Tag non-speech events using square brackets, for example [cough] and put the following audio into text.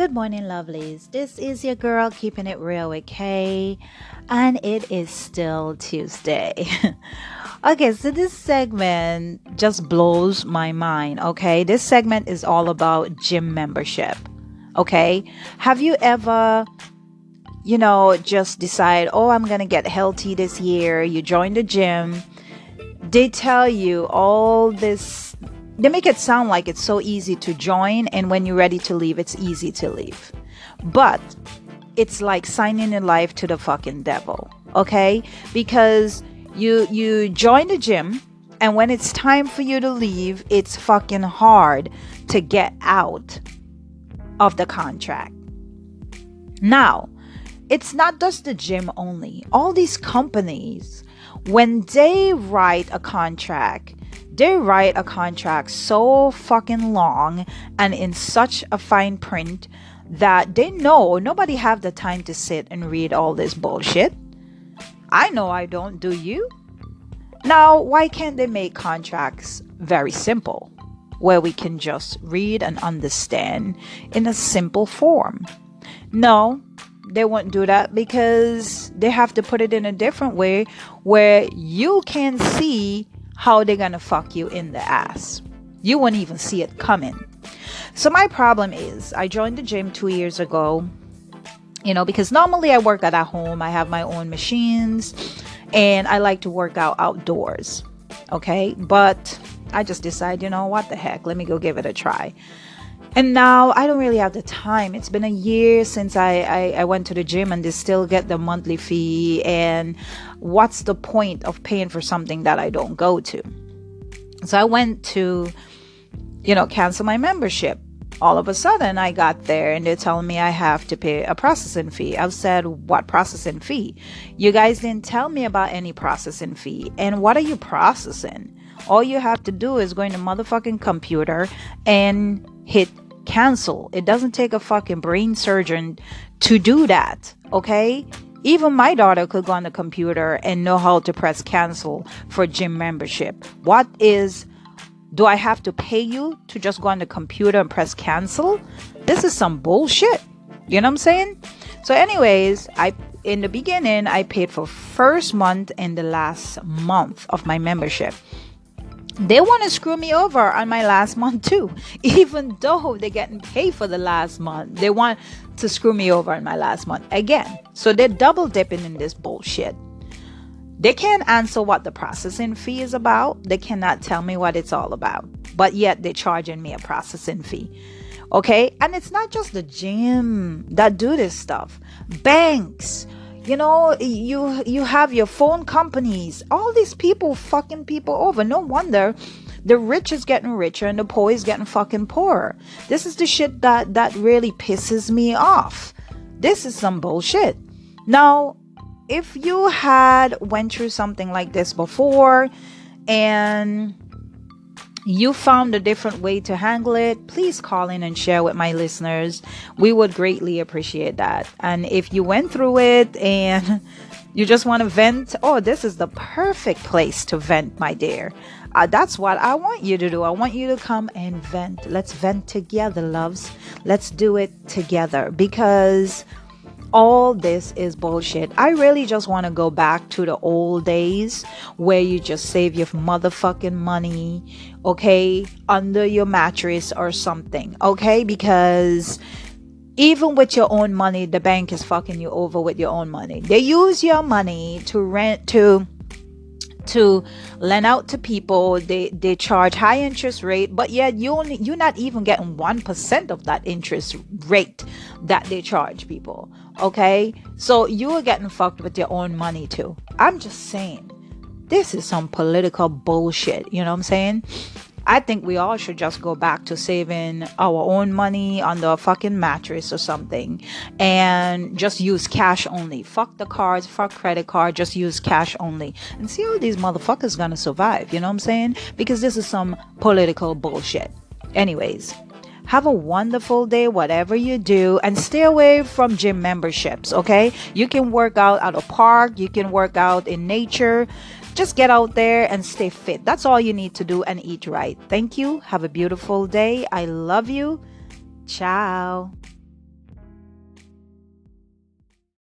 Good morning, lovelies. This is your girl keeping it real with Kay, and it is still Tuesday. [laughs] okay, so this segment just blows my mind. Okay, this segment is all about gym membership. Okay, have you ever, you know, just decide, oh, I'm gonna get healthy this year? You join the gym, they tell you all this they make it sound like it's so easy to join and when you're ready to leave it's easy to leave. But it's like signing your life to the fucking devil okay? Because you you join the gym and when it's time for you to leave it's fucking hard to get out of the contract. Now it's not just the gym only. All these companies when they write a contract they write a contract so fucking long and in such a fine print that they know nobody have the time to sit and read all this bullshit. I know I don't, do you? Now, why can't they make contracts very simple where we can just read and understand in a simple form? No, they won't do that because they have to put it in a different way where you can see how they're gonna fuck you in the ass. You won't even see it coming. So my problem is I joined the gym two years ago, you know, because normally I work out at home, I have my own machines, and I like to work out outdoors. Okay, but I just decided, you know, what the heck, let me go give it a try. And now I don't really have the time. It's been a year since I, I, I, went to the gym and they still get the monthly fee. And what's the point of paying for something that I don't go to? So I went to, you know, cancel my membership. All of a sudden, I got there and they're telling me I have to pay a processing fee. I've said, What processing fee? You guys didn't tell me about any processing fee. And what are you processing? All you have to do is go in the motherfucking computer and hit cancel. It doesn't take a fucking brain surgeon to do that, okay? Even my daughter could go on the computer and know how to press cancel for gym membership. What is do I have to pay you to just go on the computer and press cancel? This is some bullshit. You know what I'm saying? So anyways, I in the beginning I paid for first month and the last month of my membership they want to screw me over on my last month [laughs] too. Even though they're getting paid for the last month they want to screw me over on my last month again. So they're double dipping in this bullshit. They can't answer what the processing fee is about. They cannot tell me what it's all about. But yet they're charging me a processing fee. Okay? And it's not just the gym that do this stuff. Banks you know you you have your phone companies. All these people fucking people over. No wonder the rich is getting richer and the poor is getting fucking poorer. This is the shit that that really pisses me off. This is some bullshit. Now if you had went through something like this before and you found a different way to handle it, please call in and share with my listeners. We would greatly appreciate that. And if you went through it and [laughs] you just want to vent, oh, this is the perfect place to vent, my dear. Uh, that's what I want you to do. I want you to come and vent. Let's vent together, loves. Let's do it together because all this is bullshit. I really just want to go back to the old days where you just save your motherfucking money, okay, under your mattress or something, okay? Because even with your own money, the bank is fucking you over with your own money. They use your money to rent to to lend out to people they they charge high interest rate but yet you only you're not even getting 1% of that interest rate that they charge people okay so you are getting fucked with your own money too i'm just saying this is some political bullshit you know what i'm saying I think we all should just go back to saving our own money on the fucking mattress or something and just use cash only. Fuck the cards, fuck credit card, just use cash only. And see how these motherfuckers gonna survive, you know what I'm saying? Because this is some political bullshit. Anyways, have a wonderful day, whatever you do, and stay away from gym memberships, okay? You can work out at a park, you can work out in nature just get out there and stay fit. That's all you need to do and eat right. Thank you. Have a beautiful day. I love you. Ciao.